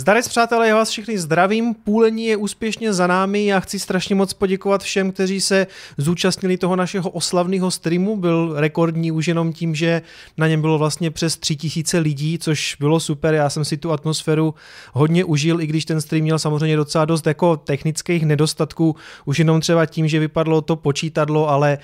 Zdarec přátelé, já vás všechny zdravím, půlení je úspěšně za námi, já chci strašně moc poděkovat všem, kteří se zúčastnili toho našeho oslavného streamu, byl rekordní už jenom tím, že na něm bylo vlastně přes 3000 lidí, což bylo super, já jsem si tu atmosféru hodně užil, i když ten stream měl samozřejmě docela dost jako technických nedostatků, už jenom třeba tím, že vypadlo to počítadlo, ale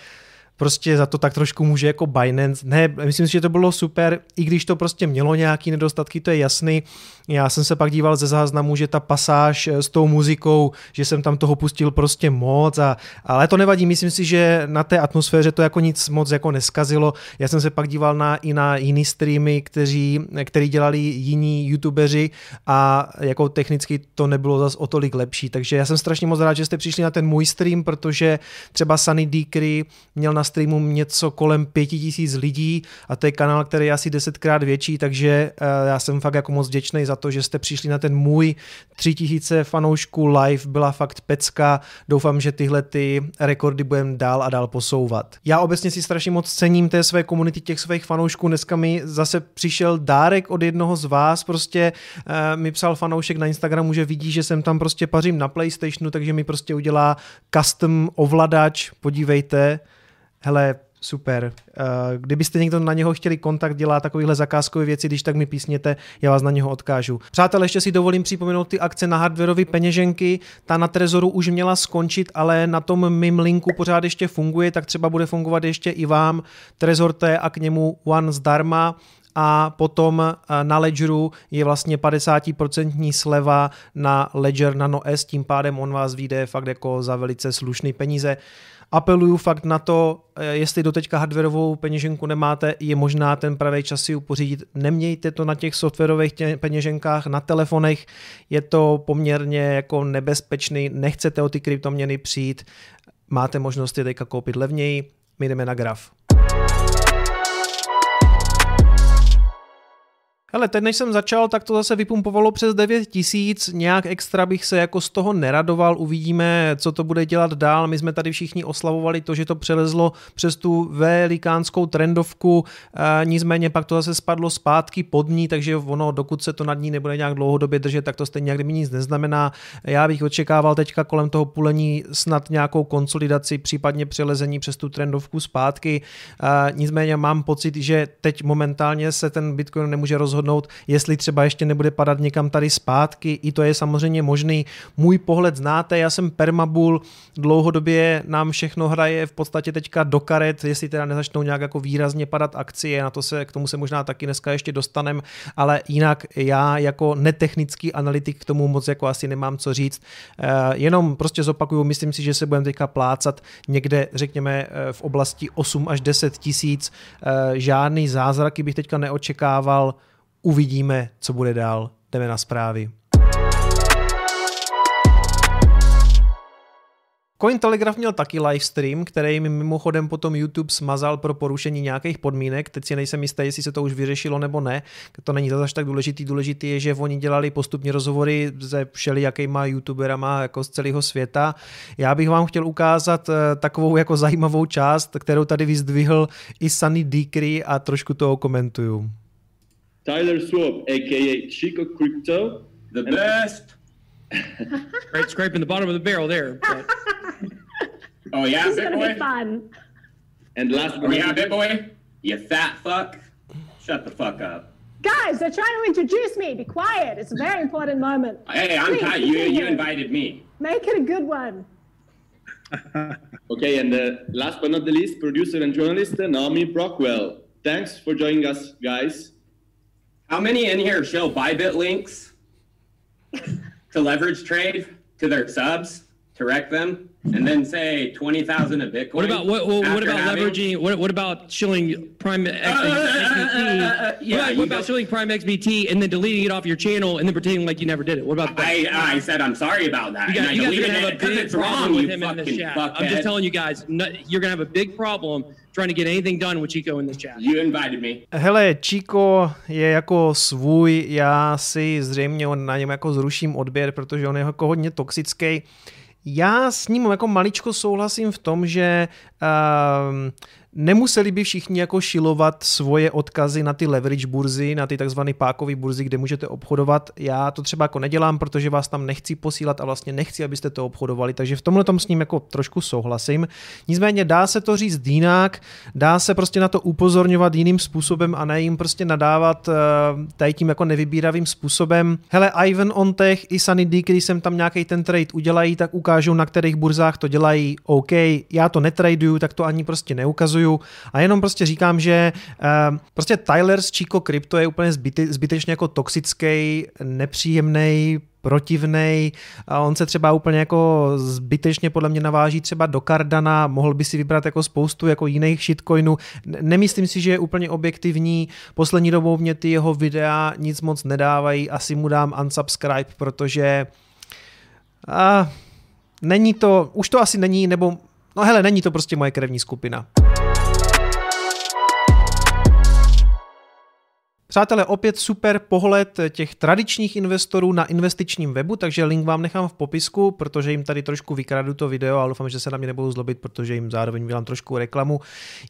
prostě za to tak trošku může jako Binance. Ne, myslím si, že to bylo super, i když to prostě mělo nějaký nedostatky, to je jasný. Já jsem se pak díval ze záznamu, že ta pasáž eh, s tou muzikou, že jsem tam toho pustil prostě moc, a, ale to nevadí, myslím si, že na té atmosféře to jako nic moc jako neskazilo. Já jsem se pak díval na, i na jiný streamy, kteří, který dělali jiní youtubeři a jako technicky to nebylo zas o tolik lepší, takže já jsem strašně moc rád, že jste přišli na ten můj stream, protože třeba Sunny Decree měl na streamu něco kolem pěti tisíc lidí a to je kanál, který je asi desetkrát větší, takže uh, já jsem fakt jako moc vděčný za to, že jste přišli na ten můj tři tisíce fanoušků live, byla fakt pecka, doufám, že tyhle ty rekordy budeme dál a dál posouvat. Já obecně si strašně moc cením té své komunity, těch svých fanoušků, dneska mi zase přišel dárek od jednoho z vás, prostě uh, mi psal fanoušek na Instagramu, že vidí, že jsem tam prostě pařím na Playstationu, takže mi prostě udělá custom ovladač, podívejte, hele, super. Eh, kdybyste někdo na něho chtěli kontakt, dělá takovéhle zakázkové věci, když tak mi písněte, já vás na něho odkážu. Přátelé, ještě si dovolím připomenout ty akce na hardwareové peněženky. Ta na Trezoru už měla skončit, ale na tom mým linku pořád ještě funguje, tak třeba bude fungovat ještě i vám. Trezor T a k němu One zdarma a potom eh, na Ledgeru je vlastně 50% sleva na Ledger Nano S, tím pádem on vás vyjde fakt jako za velice slušný peníze apeluju fakt na to, eh, jestli doteďka hardwareovou peněženku nemáte, je možná ten pravý čas si upořídit. Nemějte to na těch softwarových peněženkách, na telefonech, je to poměrně jako nebezpečný, nechcete o ty kryptoměny přijít, máte možnost je teďka koupit levněji, my jdeme na graf. Ale teď, než jsem začal, tak to zase vypumpovalo přes 9 tisíc, nějak extra bych se jako z toho neradoval, uvidíme, co to bude dělat dál. My jsme tady všichni oslavovali to, že to přelezlo přes tu velikánskou trendovku, e, nicméně pak to zase spadlo zpátky pod ní, takže ono, dokud se to nad ní nebude nějak dlouhodobě držet, tak to stejně mi nic neznamená. Já bych očekával teďka kolem toho půlení snad nějakou konsolidaci, případně přelezení přes tu trendovku zpátky. E, nicméně mám pocit, že teď momentálně se ten Bitcoin nemůže rozhodnout rozhodnout, jestli třeba ještě nebude padat někam tady zpátky. I to je samozřejmě možný. Můj pohled znáte, já jsem Permabull, dlouhodobě nám všechno hraje v podstatě teďka do karet, jestli teda nezačnou nějak jako výrazně padat akcie, na to se, k tomu se možná taky dneska ještě dostanem, ale jinak já jako netechnický analytik k tomu moc jako asi nemám co říct. Eh, jenom prostě zopakuju, myslím si, že se budeme teďka plácat někde, řekněme, eh, v oblasti 8 až 10 tisíc. Eh, žádný zázraky bych teďka neočekával. Uvidíme, co bude dál. Jdeme na zprávy. Cointelegraph měl taky livestream, který mi mimochodem potom YouTube smazal pro porušení nějakých podmínek. Teď si nejsem jistý, jestli se to už vyřešilo nebo ne. To není zase tak důležitý. Důležitý je, že oni dělali postupně rozhovory se všelijakýma youtuberama jako z celého světa. Já bych vám chtěl ukázat eh, takovou jako zajímavou část, kterou tady vyzdvihl i Sunny Decree a trošku toho komentuju. Tyler Swap, aka Chico Crypto. The best. right, scraping the bottom of the barrel there. But... oh yeah, this is gonna be fun. And last oh yeah, BitBoy, you fat fuck. Shut the fuck up. Guys, they're trying to introduce me. Be quiet. It's a very important moment. Hey, I'm Kai. You you invited me. Make it a good one. okay, and uh, last but not the least, producer and journalist Naomi Brockwell. Thanks for joining us, guys. How many in here show Bybit links to leverage trade to their subs to wreck them, and then say twenty thousand of Bitcoin? What about what? What, what about having... leveraging? What, what about shilling Prime XBT? Uh, yeah, what, what about shilling Prime XBT and then deleting it off your channel and then pretending like you never did it? What about that? I, I said I'm sorry about that. You, got, you guys are gonna have a big problem with him in this chat. I'm just telling you guys, you're gonna have a big problem trying to get anything done with Chico in this chat. You invited me. Hele, Chico je jako svůj, já si zřejmě na něm jako zruším odběr, protože on je jako hodně toxický. Já s ním jako maličko souhlasím v tom, že nemuseli by všichni jako šilovat svoje odkazy na ty leverage burzy, na ty takzvané pákové burzy, kde můžete obchodovat. Já to třeba jako nedělám, protože vás tam nechci posílat a vlastně nechci, abyste to obchodovali, takže v tomhle tom s ním jako trošku souhlasím. Nicméně dá se to říct jinak, dá se prostě na to upozorňovat jiným způsobem a ne jim prostě nadávat uh, tady tím jako nevybíravým způsobem. Hele, Ivan on Tech i Sunny D, když jsem tam nějaký ten trade udělají, tak ukážou, na kterých burzách to dělají. OK, já to netraduju, tak to ani prostě neukazuju a jenom prostě říkám, že uh, prostě Tyler z Chico Crypto je úplně zbyte, zbytečně jako toxický, nepříjemný, protivnej a on se třeba úplně jako zbytečně podle mě naváží třeba do Cardana, mohl by si vybrat jako spoustu jako jiných shitcoinů. Nemyslím si, že je úplně objektivní. Poslední dobou mě ty jeho videa nic moc nedávají, asi mu dám unsubscribe, protože a, není to, už to asi není, nebo no hele, není to prostě moje krevní skupina. Přátelé, opět super pohled těch tradičních investorů na investičním webu, takže link vám nechám v popisku, protože jim tady trošku vykradu to video, ale doufám, že se na mě nebudou zlobit, protože jim zároveň dělám trošku reklamu.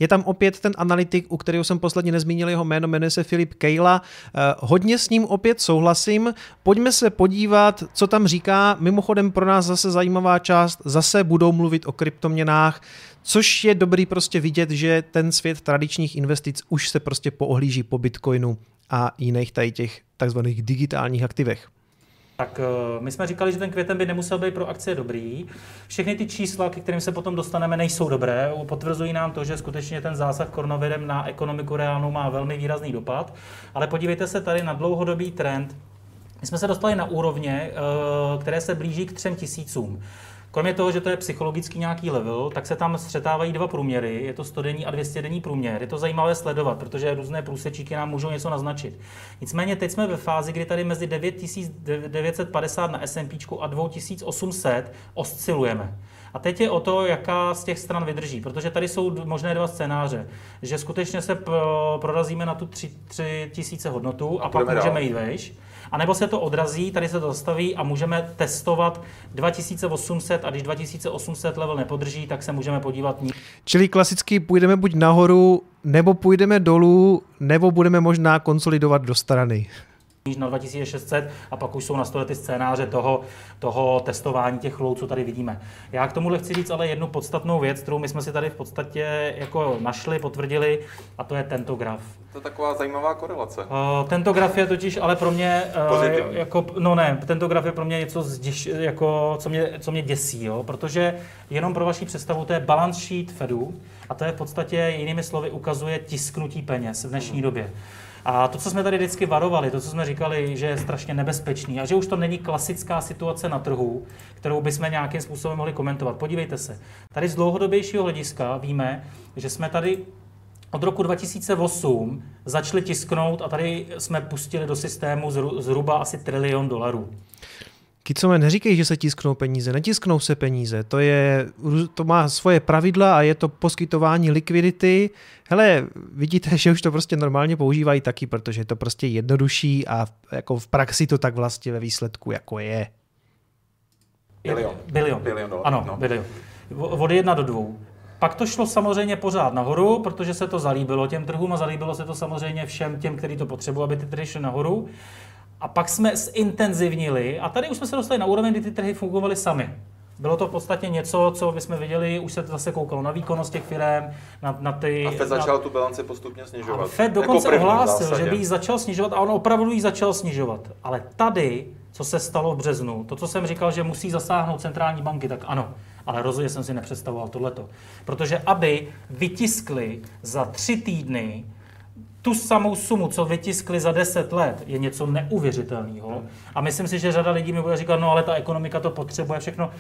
Je tam opět ten analytik, u kterého jsem posledně nezmínil jeho jméno, jmenuje se Filip Kejla. Eh, hodně s ním opět souhlasím. Pojďme se podívat, co tam říká. Mimochodem pro nás zase zajímavá část, zase budou mluvit o kryptoměnách, Což je dobrý prostě vidět, že ten svět tradičních investic už se prostě poohlíží po Bitcoinu a jiných tady těch takzvaných digitálních aktivech. Tak eh, my jsme říkali, že ten květen by nemusel být pro akcie dobrý. Všechny ty čísla, ke kterým se potom dostaneme, nejsou dobré. Potvrzují nám to, že skutečně ten zásah koronavirem na ekonomiku reálnou má velmi výrazný dopad. Ale podívejte se tady na dlouhodobý trend. My jsme se dostali na úrovně, eh, které se blíží k třem tisícům. Kromě toho, že to je psychologický nějaký level, tak se tam střetávají dva průměry, je to 100 denní a 200 denní průměr. Je to zajímavé sledovat, protože různé průsečíky nám můžou něco naznačit. Nicméně teď jsme ve fázi, kdy tady mezi 9950 na S&P a 2800 oscilujeme. A teď je o to, jaká z těch stran vydrží, protože tady jsou možné dva scénáře, že skutečně se prorazíme na tu 3000 hodnotu a, a pak můžeme jít vejš, a nebo se to odrazí, tady se to zastaví a můžeme testovat 2800 a když 2800 level nepodrží, tak se můžeme podívat ní. Čili klasicky půjdeme buď nahoru, nebo půjdeme dolů, nebo budeme možná konsolidovat do strany na 2600 a pak už jsou na stole ty scénáře toho, toho testování těch low, co tady vidíme. Já k tomu chci říct ale jednu podstatnou věc, kterou my jsme si tady v podstatě jako našli, potvrdili, a to je tento graf. To je taková zajímavá korelace. Uh, tento graf je totiž ale pro mě, uh, jako, no ne, tento graf je pro mě něco, zděš, jako, co, mě, co mě děsí, jo? protože jenom pro vaši představu, to je balance sheet Fedu a to je v podstatě jinými slovy ukazuje tisknutí peněz v dnešní době. A to, co jsme tady vždycky varovali, to, co jsme říkali, že je strašně nebezpečný a že už to není klasická situace na trhu, kterou bychom nějakým způsobem mohli komentovat. Podívejte se, tady z dlouhodobějšího hlediska víme, že jsme tady od roku 2008 začali tisknout a tady jsme pustili do systému zhruba asi trilion dolarů. Kicome, neříkej, že se tisknou peníze, netisknou se peníze, to, je, to má svoje pravidla a je to poskytování likvidity. Hele, vidíte, že už to prostě normálně používají taky, protože je to prostě jednodušší a jako v praxi to tak vlastně ve výsledku jako je. Bilion. Bilion. Bilion dolarů. Ano, no. bilion. Od jedna do dvou. Pak to šlo samozřejmě pořád nahoru, protože se to zalíbilo těm trhům a zalíbilo se to samozřejmě všem těm, kteří to potřebují, aby ty trhy šly nahoru. A pak jsme zintenzivnili a tady už jsme se dostali na úroveň, kdy ty trhy fungovaly sami. Bylo to v podstatě něco, co jsme viděli, už se to zase koukalo na výkonnost těch firm, na, na ty... A Fed začal na... tu bilanci postupně snižovat. A Fed dokonce jako ohlásil, že by ji začal snižovat a on opravdu ji začal snižovat. Ale tady, co se stalo v březnu, to, co jsem říkal, že musí zasáhnout centrální banky, tak ano. Ale rozhodně jsem si nepředstavoval tohleto. Protože aby vytiskli za tři týdny tu samou sumu, co vytiskli za 10 let, je něco neuvěřitelného. A myslím si, že řada lidí mi bude říkat, no ale ta ekonomika to potřebuje všechno.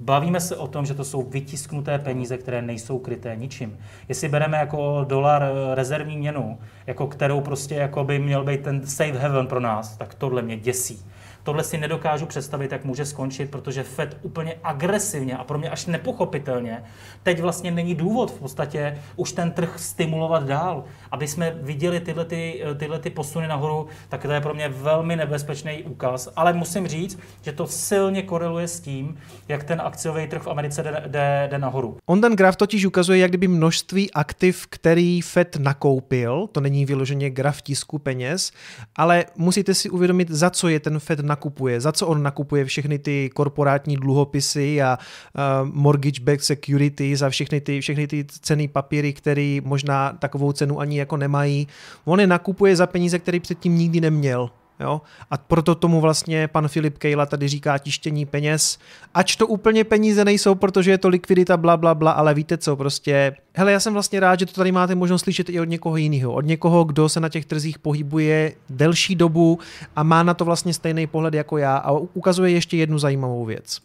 Bavíme se o tom, že to jsou vytisknuté peníze, které nejsou kryté ničím. Jestli bereme jako dolar eh, rezervní měnu, jako kterou prostě jako by měl být ten safe haven pro nás, tak tohle mě děsí. Tohle si nedokážu představit, jak může skončit, protože Fed úplně agresivně a pro mě až nepochopitelně teď vlastně není důvod v podstatě už ten trh stimulovat dál. Aby jsme viděli tyhle, ty, tyhle ty posuny nahoru, tak to je pro mě velmi nebezpečný úkaz. Ale musím říct, že to silně koreluje s tím, jak ten akciový trh v Americe jde, jde, jde nahoru. On ten graf totiž ukazuje, jak kdyby množství aktiv, který Fed nakoupil, to není vyloženě graf tisku peněz, ale musíte si uvědomit, za co je ten Fed nakupuje, za co on nakupuje všechny ty korporátní dluhopisy a uh, mortgage-backed securities a všechny ty, všechny ty ceny papíry, které možná takovou cenu ani jako nemají. On je nakupuje za peníze, které předtím nikdy neměl. Jo? A proto tomu vlastně pan Filip Kejla tady říká tištění peněz. Ač to úplně peníze nejsou, protože je to likvidita, bla, bla, bla, ale víte co, prostě... Hele, já jsem vlastně rád, že to tady máte možnost slyšet i od někoho jiného. Od někoho, kdo se na těch trzích pohybuje delší dobu a má na to vlastně stejný pohled jako já a ukazuje ještě jednu zajímavou věc.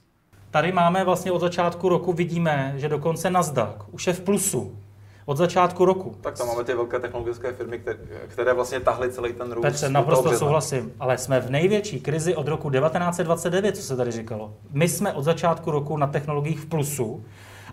Tady máme vlastně od začátku roku, vidíme, že dokonce Nasdaq už je v plusu od začátku roku. Tak tam máme ty velké technologické firmy, které, které vlastně tahly celý ten růst. Petře, naprosto souhlasím, ale jsme v největší krizi od roku 1929, co se tady říkalo. My jsme od začátku roku na technologiích v plusu,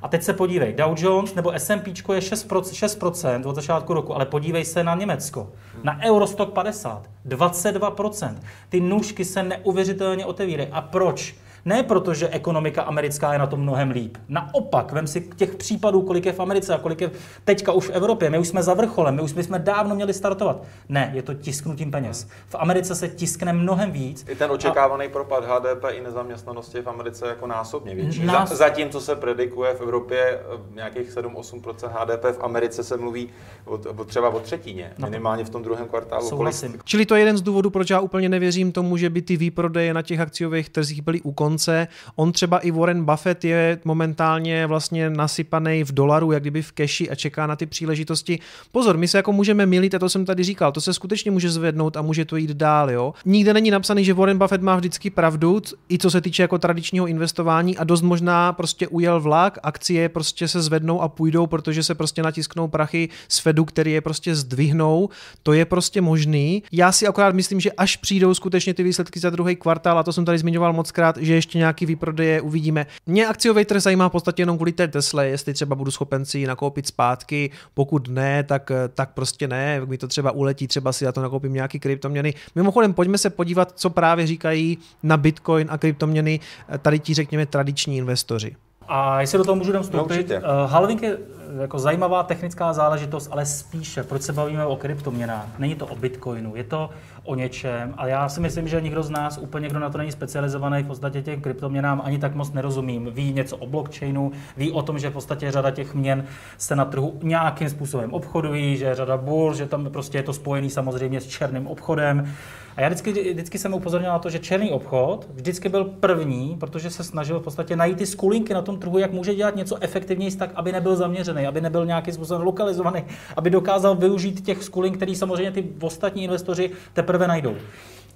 a teď se podívej, Dow Jones nebo S&P je 6%, 6% od začátku roku, ale podívej se na Německo. Na Eurostock 50, 22%. Ty nůžky se neuvěřitelně otevírají. A proč? Ne proto, že ekonomika americká je na tom mnohem líp. Naopak, vem si těch případů, kolik je v Americe a kolik je teďka už v Evropě. My už jsme za vrcholem, my už jsme dávno měli startovat. Ne, je to tisknutím peněz. V Americe se tiskne mnoém víc. I ten očekávaný a... propad HDP i nezaměstnanosti v Americe jako násobně větší. Nás... Zatím, co se predikuje v Evropě eh, nějakých 7-8% HDP, v Americe se mluví o, o třeba o třetině, no. minimálně v tom druhém kvartálu. Souhlasím. Kolik... Čili to je jeden z důvodů, proč já úplně nevěřím tomu, že by ty výprodeje na těch akciových trzích byly u konce konce. On třeba i Warren Buffett je momentálně vlastně nasypaný v dolaru, jak kdyby v keši a čeká na ty příležitosti. Pozor, my se jako můžeme milit, a to jsem tady říkal, to se skutečně může zvednout a může to jít dál, jo. Nikde není napsaný, že Warren Buffett má vždycky pravdu, i co se týče jako tradičního investování a dost možná prostě ujel vlak, akcie prostě se zvednou a půjdou, protože se prostě natisknou prachy z Fedu, který je prostě zdvihnou. To je prostě možný. Já si akorát myslím, že až přijdou skutečně ty výsledky za druhý kvartál, a to jsem tady zmiňoval moc krát, že ještě nějaký výprodeje uvidíme. Mě akciový trh zajímá v podstatě jenom kvůli té Tesla, jestli třeba budu schopen si ji nakoupit zpátky, pokud ne, tak, tak prostě ne, mi to třeba uletí, třeba si já to nakoupím nějaký kryptoměny. Mimochodem, pojďme se podívat, co právě říkají na Bitcoin a kryptoměny tady ti, řekněme, tradiční investoři. A jestli do toho můžu vstoupit, no, uh, halving je jako zajímavá technická záležitost, ale spíše, proč se bavíme o kryptoměnách. Není to o Bitcoinu, je to o něčem. A já si myslím, že nikdo z nás, úplně kdo na to není specializovaný, v podstatě těm kryptoměnám ani tak moc nerozumím. Ví něco o blockchainu, ví o tom, že v podstatě řada těch měn se na trhu nějakým způsobem obchodují, že řada bur, že tam prostě je to spojený samozřejmě s černým obchodem. A já vždycky, vždycky jsem upozornil na to, že černý obchod vždycky byl první, protože se snažil v podstatě najít ty skulinky na tom trhu, jak může dělat něco efektivněji tak, aby nebyl zaměřený, aby nebyl nějakým způsobem lokalizovaný, aby dokázal využít těch skulink, který samozřejmě ty ostatní investoři teprve najdou.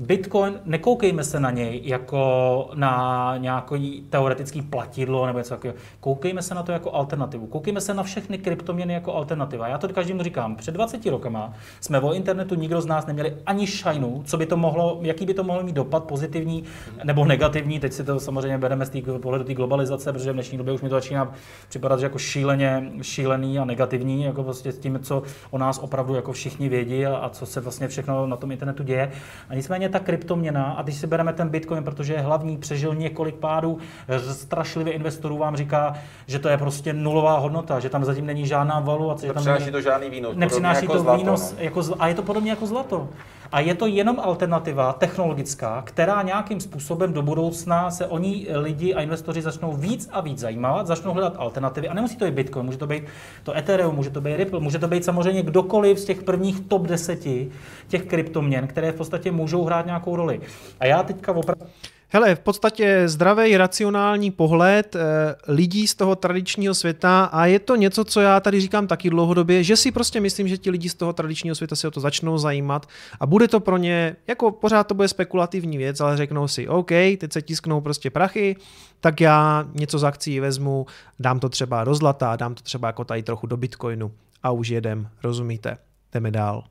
Bitcoin, nekoukejme se na něj jako na nějaký teoretický platidlo nebo něco takového. Koukejme se na to jako alternativu. Koukejme se na všechny kryptoměny jako alternativa. Já to každému říkám. Před 20 rokama jsme o internetu nikdo z nás neměli ani šajnu, co by to mohlo, jaký by to mohlo mít dopad, pozitivní nebo negativní. Teď si to samozřejmě bereme z té pohledu té globalizace, protože v dnešní době už mi to začíná připadat že jako šíleně, šílený a negativní, jako prostě s tím, co o nás opravdu jako všichni vědí a, a co se vlastně všechno na tom internetu děje. A nicméně ta kryptoměna, a když si bereme ten Bitcoin, protože je hlavní, přežil několik pádů, strašlivě investorů vám říká, že to je prostě nulová hodnota, že tam zatím není žádná valuace. Že tam nepřináší není, to žádný výnos. Nepřináší jako to zlato, výnos, no. jako, a je to podobně jako zlato. A je to jenom alternativa technologická, která nějakým způsobem do budoucna se o ní lidi a investoři začnou víc a víc zajímat, začnou hledat alternativy. A nemusí to být Bitcoin, může to být to Ethereum, může to být Ripple, může to být samozřejmě kdokoliv z těch prvních top deseti těch kryptoměn, které v podstatě můžou hrát nějakou roli. A já teďka opravdu... Hele, v podstatě zdravý, racionální pohled e, lidí z toho tradičního světa a je to něco, co já tady říkám taky dlouhodobě, že si prostě myslím, že ti lidi z toho tradičního světa se o to začnou zajímat a bude to pro ně, jako pořád to bude spekulativní věc, ale řeknou si, OK, teď se tisknou prostě prachy, tak já něco z akcí vezmu, dám to třeba do zlata, dám to třeba jako tady trochu do bitcoinu a už jedem, rozumíte? Jdeme dál.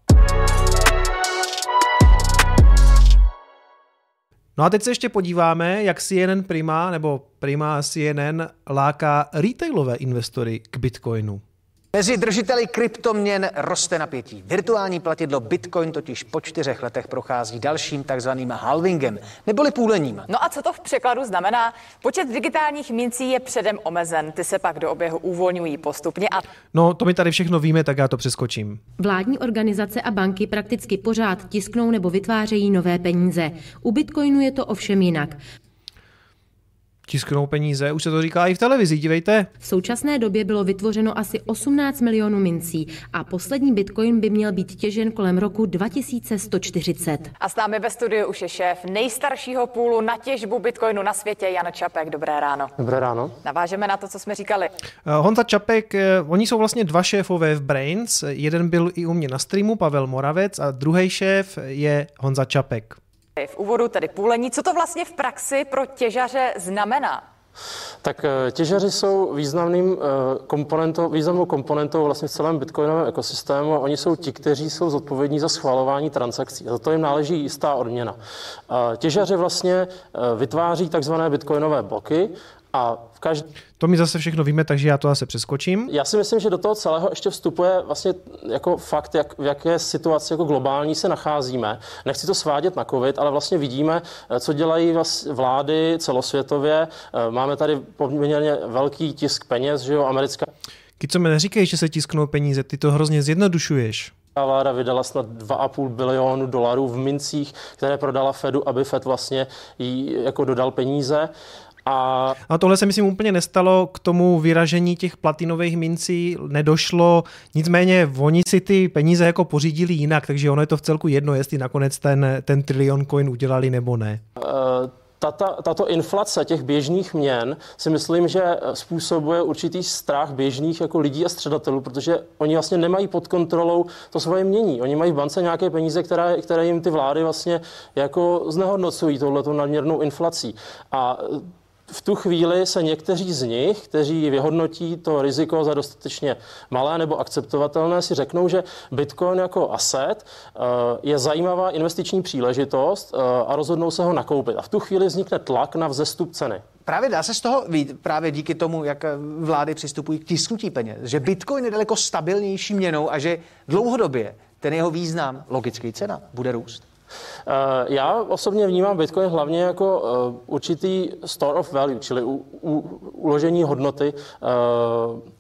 No a teď se ještě podíváme, jak CNN Prima nebo Prima CNN láká retailové investory k Bitcoinu. Mezi držiteli kryptoměn roste napětí. Virtuální platidlo Bitcoin totiž po čtyřech letech prochází dalším takzvaným halvingem, neboli půlením. No a co to v překladu znamená? Počet digitálních mincí je předem omezen, ty se pak do oběhu uvolňují postupně a... No, to my tady všechno víme, tak já to přeskočím. Vládní organizace a banky prakticky pořád tisknou nebo vytvářejí nové peníze. U Bitcoinu je to ovšem jinak tisknou peníze, už se to říká i v televizi, dívejte. V současné době bylo vytvořeno asi 18 milionů mincí a poslední bitcoin by měl být těžen kolem roku 2140. A s námi ve studiu už je šéf nejstaršího půlu na těžbu bitcoinu na světě, Jan Čapek. Dobré ráno. Dobré ráno. Navážeme na to, co jsme říkali. Uh, Honza Čapek, uh, oni jsou vlastně dva šéfové v Brains. Jeden byl i u mě na streamu, Pavel Moravec, a druhý šéf je Honza Čapek. V úvodu tedy půlení. Co to vlastně v praxi pro těžaře znamená? Tak eh, těžaři jsou významným eh, komponentou, významnou komponentou vlastně v celém bitcoinovém ekosystému a oni jsou ti, kteří jsou zodpovědní za schvalování transakcí. Za to jim náleží jistá odměna. Těžaři vlastně eh, vytváří takzvané bitcoinové bloky a v každém... To my zase všechno víme, takže já to zase přeskočím. Já si myslím, že do toho celého ještě vstupuje vlastně jako fakt, jak, v jaké situaci jako globální se nacházíme. Nechci to svádět na covid, ale vlastně vidíme, co dělají vlády celosvětově. Eh, máme tady poměrně velký tisk peněz, že jo, americká. co mi neříkej, že se tisknou peníze, ty to hrozně zjednodušuješ. Vláda vydala snad 2,5 bilionu dolarů v mincích, které prodala Fedu, aby Fed vlastně jí jako dodal peníze. A... a tohle se myslím úplně nestalo, k tomu vyražení těch platinových mincí nedošlo, nicméně oni si ty peníze jako pořídili jinak, takže ono je to v celku jedno, jestli nakonec ten, ten trilion coin udělali nebo ne. Uh tato, tato inflace těch běžných měn si myslím, že způsobuje určitý strach běžných jako lidí a středatelů, protože oni vlastně nemají pod kontrolou to svoje mění. Oni mají v bance nějaké peníze, které, které jim ty vlády vlastně jako znehodnocují touhletou nadměrnou inflací. A v tu chvíli se někteří z nich, kteří vyhodnotí to riziko za dostatečně malé nebo akceptovatelné, si řeknou, že Bitcoin jako asset eh, je zajímavá investiční příležitost eh, a rozhodnou se ho nakoupit. A v tu chvíli vznikne tlak na vzestup ceny. Právě dá se z toho vít, právě díky tomu, jak vlády přistupují k tisknutí peněz, že Bitcoin je daleko stabilnější měnou a že dlouhodobě ten jeho význam, logický cena, bude růst. Eh, já osobně vnímám Bitcoin hlavně jako eh, určitý store of value, čili u, u, uložení hodnoty eh,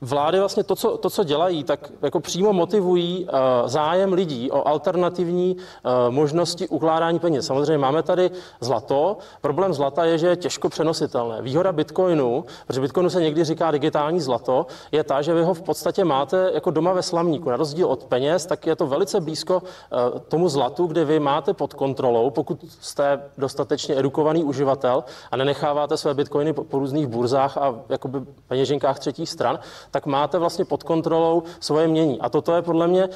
vlády vlastně to co, to, co dělají, tak jako přímo motivují uh, zájem lidí o alternativní uh, možnosti ukládání peněz. Samozřejmě máme tady zlato. Problém zlata je, že je těžko přenositelné. Výhoda Bitcoinu, protože Bitcoinu se někdy říká digitální zlato, je ta, že vy ho v podstatě máte jako doma ve slamníku. Na rozdíl od peněz, tak je to velice blízko uh, tomu zlatu, kde vy máte pod kontrolou, pokud jste dostatečně edukovaný uživatel a nenecháváte své bitcoiny po, po různých burzách a jakoby peněženkách třetích stran, tak máte vlastně pod kontrolou svoje mění. A toto je podle mě eh,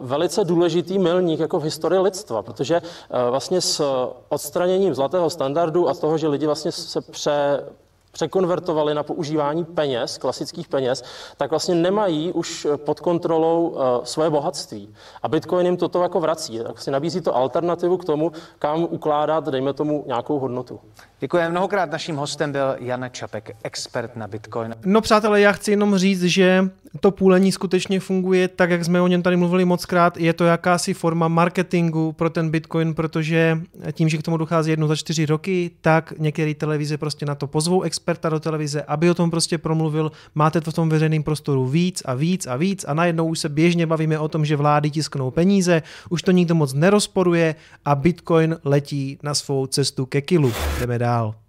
velice důležitý milník jako v historii lidstva, protože eh, vlastně s odstraněním zlatého standardu a toho, že lidi vlastně se pře překonvertovali na používání peněz, klasických peněz, tak vlastně nemají už pod kontrolou uh, svoje bohatství. A Bitcoin jim toto jako vrací. Tak vlastně nabízí to alternativu k tomu, kam ukládat, dejme tomu, nějakou hodnotu. Děkuji. Mnohokrát naším hostem byl Jan Čapek, expert na Bitcoin. No přátelé, já chci jenom říct, že to půlení skutečně funguje tak, jak jsme o něm tady mluvili moc krát. Je to jakási forma marketingu pro ten Bitcoin, protože tím, že k tomu dochází jednou za čtyři roky, tak některé televize prostě na to pozvou experta do televize, aby o tom prostě promluvil. Máte to v tom veřejném prostoru víc a víc a víc a najednou už se běžně bavíme o tom, že vlády tisknou peníze, už to nikdo moc nerozporuje a Bitcoin letí na svou cestu ke kilu. Jdeme dál.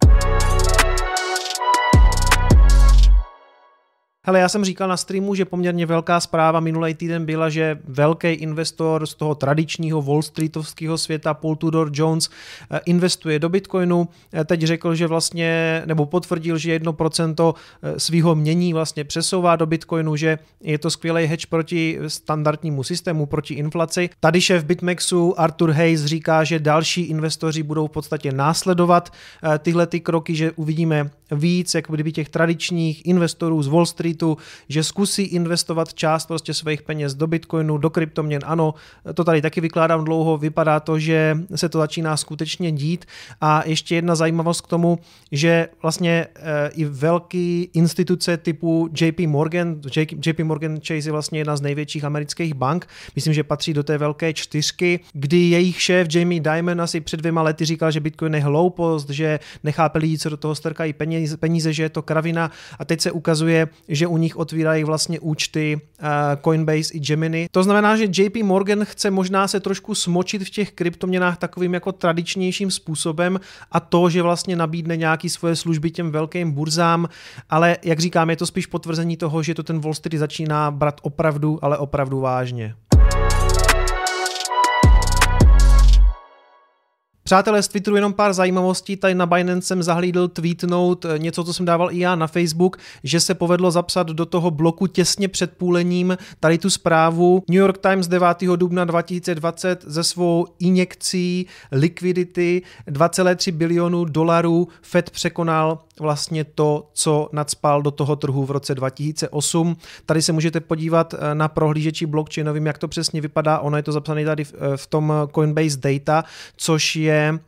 Hele, já jsem říkal na streamu, že poměrně velká zpráva minulý týden byla, že velký investor z toho tradičního Wall Streetovského světa, Paul Tudor Jones, eh, investuje do Bitcoinu. Eh, teď řekl, že vlastně, nebo potvrdil, že 1% eh, svého mění vlastně přesouvá do Bitcoinu, že je to skvělý hedge proti standardnímu systému, proti inflaci. Tady šéf BitMEXu Arthur Hayes říká, že další investoři budou v podstatě následovat tyhle ty kroky, že uvidíme víc, jak kdyby těch tradičních investorů z Wall Street Streetu, že zkusí investovat část prostě svých peněz do Bitcoinu, do kryptoměn. Ano, to tady taky vykládám dlouho, vypadá to, že se to začíná skutečně dít. A ještě jedna zajímavost k tomu, že vlastně e, i velký instituce typu JP Morgan, JP Morgan Chase je vlastně jedna z největších amerických bank, myslím, že patří do té velké čtyřky, kdy jejich šéf Jamie Dimon asi před dvěma lety říkal, že Bitcoin je hloupost, že nechápe lidi, co do toho strkají peníze, peníze, že je to kravina a teď se ukazuje, že u nich otvírají vlastně účty uh, Coinbase i Gemini. To znamená, že JP Morgan chce možná se trošku smočit v těch kryptoměnách takovým jako tradičnějším způsobem a to, že vlastně nabídne nějaký svoje služby těm velkým burzám, ale jak říkám, je to spíš potvrzení toho, že to ten Wall Street začíná brát opravdu, ale opravdu vážně. Přátelé, z Twitteru jenom pár zajímavostí. Tady na Binance jsem zahlídl tweetnout eh, něco, co jsem dával i já na Facebook, že se povedlo zapsat do toho bloku těsně před půlením tady tu zprávu. New York Times 9. dubna 2020 ze svou injekcí likvidity 2,3 bilionů dolarů Fed překonal vlastně to, co nadspal do toho trhu v roce 2008. Tady se můžete podívat eh, na prohlížeči blockchainovým, jak to přesně vypadá. Ono je to zapsané tady v, eh, v tom Coinbase Data, což je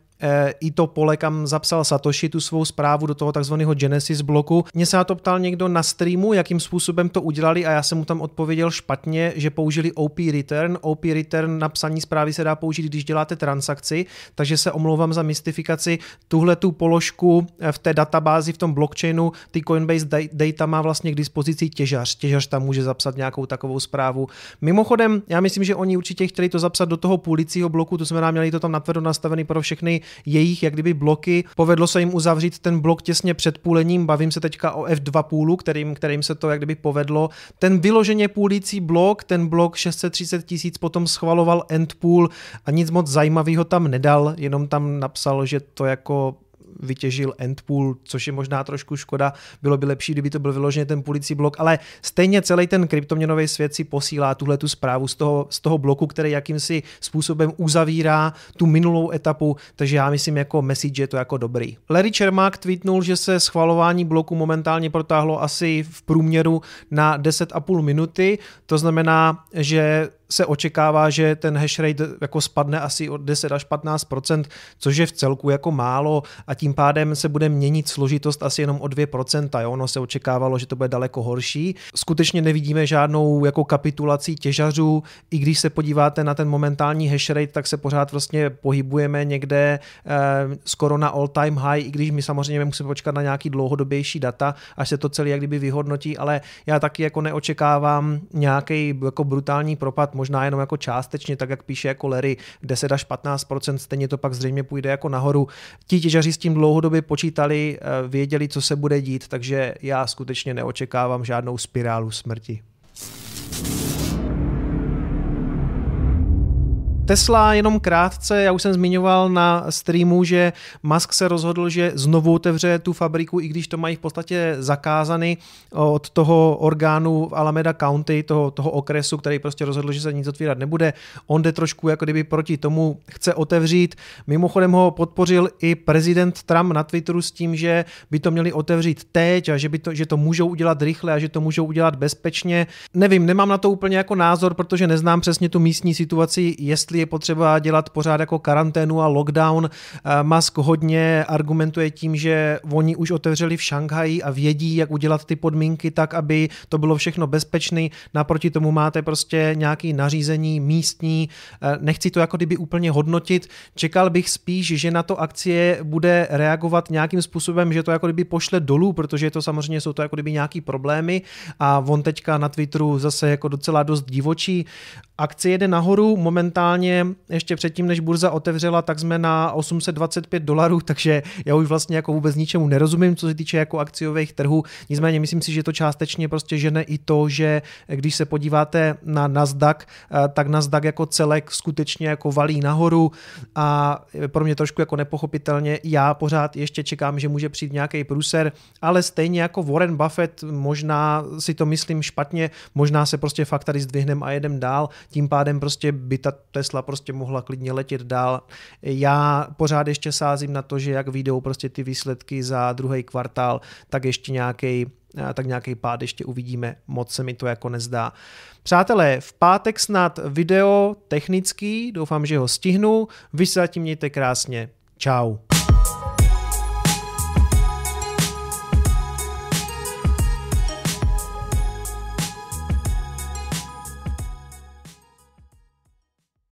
i to pole, kam zapsal Satoshi tu svou zprávu do toho takzvaného Genesis bloku. Mně se na to ptal někdo na streamu, jakým způsobem to udělali a já jsem mu tam odpověděl špatně, že použili OP return. OP return na psaní zprávy se dá použít, když děláte transakci, takže se omlouvám za mystifikaci. Tuhle tu položku v té databázi, v tom blockchainu, ty Coinbase data má vlastně k dispozici těžař. Těžař tam může zapsat nějakou takovou zprávu. Mimochodem, já myslím, že oni určitě chtěli to zapsat do toho půlicího bloku, to znamená, měli to tam natvrdo nastavený pro všechny jejich jak kdyby bloky. Povedlo se jim uzavřít ten blok těsně před půlením, bavím se teďka o F2 půlu, kterým, kterým se to jak kdyby povedlo. Ten vyloženě půlící blok, ten blok 630 tisíc potom schvaloval Endpool a nic moc zajímavého tam nedal, jenom tam napsal, že to jako vytěžil endpool, což je možná trošku škoda. Bylo by lepší, kdyby to byl vyloženě ten půlicí blok, ale stejně celý ten kryptoměnový svět si posílá tuhle tu zprávu z toho, z toho bloku, který jakýmsi způsobem uzavírá tu minulou etapu, takže já myslím jako message je to jako dobrý. Larry Čermák tweetnul, že se schvalování bloku momentálně protáhlo asi v průměru na 10,5 minuty, to znamená, že se očekává, že ten hash rate jako spadne asi od 10 až 15% což je v celku jako málo a tím pádem se bude měnit složitost asi jenom o 2 jo? Ono se očekávalo, že to bude daleko horší. Skutečně nevidíme žádnou jako kapitulací těžařů, i když se podíváte na ten momentální hash rate, tak se pořád vlastně pohybujeme někde eh, skoro na all time high, i když my samozřejmě musíme počkat na nějaký dlouhodobější data, až se to celé jak kdyby vyhodnotí, ale já taky jako neočekávám nějaký jako brutální propad, možná jenom jako částečně, tak jak píše jako Larry, 10 až 15% stejně to pak zřejmě půjde jako nahoru. Ti těžaři s tím dlouhodobě počítali, eh, věděli, co se bude dít, takže já skutečně neočekávám žádnou spirálu smrti. Tesla jenom krátce, já už jsem zmiňoval na streamu, že Musk se rozhodl, že znovu otevře tu fabriku, i když to mají v podstatě zakázany od toho orgánu v Alameda County, toho, toho okresu, který prostě rozhodl, že se nic otvírat nebude. On jde trošku jako kdyby proti tomu chce otevřít. Mimochodem ho podpořil i prezident Trump na Twitteru s tím, že by to měli otevřít teď a že, by to, že to můžou udělat rychle a že to můžou udělat bezpečně. Nevím, nemám na to úplně jako názor, protože neznám přesně tu místní situaci, jestli je potřeba dělat pořád jako karanténu a lockdown. Eh, Musk hodně argumentuje tím, že oni už otevřeli v Šanghaji a vědí, jak udělat ty podmínky tak, aby to bylo všechno bezpečné. Naproti tomu máte prostě nějaký nařízení místní. Eh, nechci to jako kdyby úplně hodnotit. Čekal bych spíš, že na to akcie bude reagovat nějakým způsobem, že to jako kdyby pošle dolů, protože to samozřejmě jsou to jako kdyby nějaký problémy a on teďka na Twitteru zase jako docela dost divočí. Akcie jede nahoru, momentálně ještě předtím, než burza otevřela, tak jsme na 825 dolarů, takže já už vlastně jako vůbec ničemu nerozumím, co se týče jako akciových trhů. Nicméně myslím si, že to částečně prostě žene i to, že když se podíváte na Nasdaq, eh, tak Nasdaq jako celek skutečně jako valí nahoru a pro mě trošku jako nepochopitelně já pořád ještě čekám, že může přijít nějaký průser, ale stejně jako Warren Buffett, možná si to myslím špatně, možná se prostě fakt tady zdvihnem a jedem dál. Tím pádem prostě by ta Tesla prostě mohla klidně letět dál. Já pořád ještě sázím na to, že jak vyjdou prostě ty výsledky za druhý kvartál, tak ještě nějaký tak nějaký pád ještě uvidíme, moc se mi to jako nezdá. Přátelé, v pátek snad video technický, doufám, že ho stihnu, vy se zatím mějte krásně. Ciao.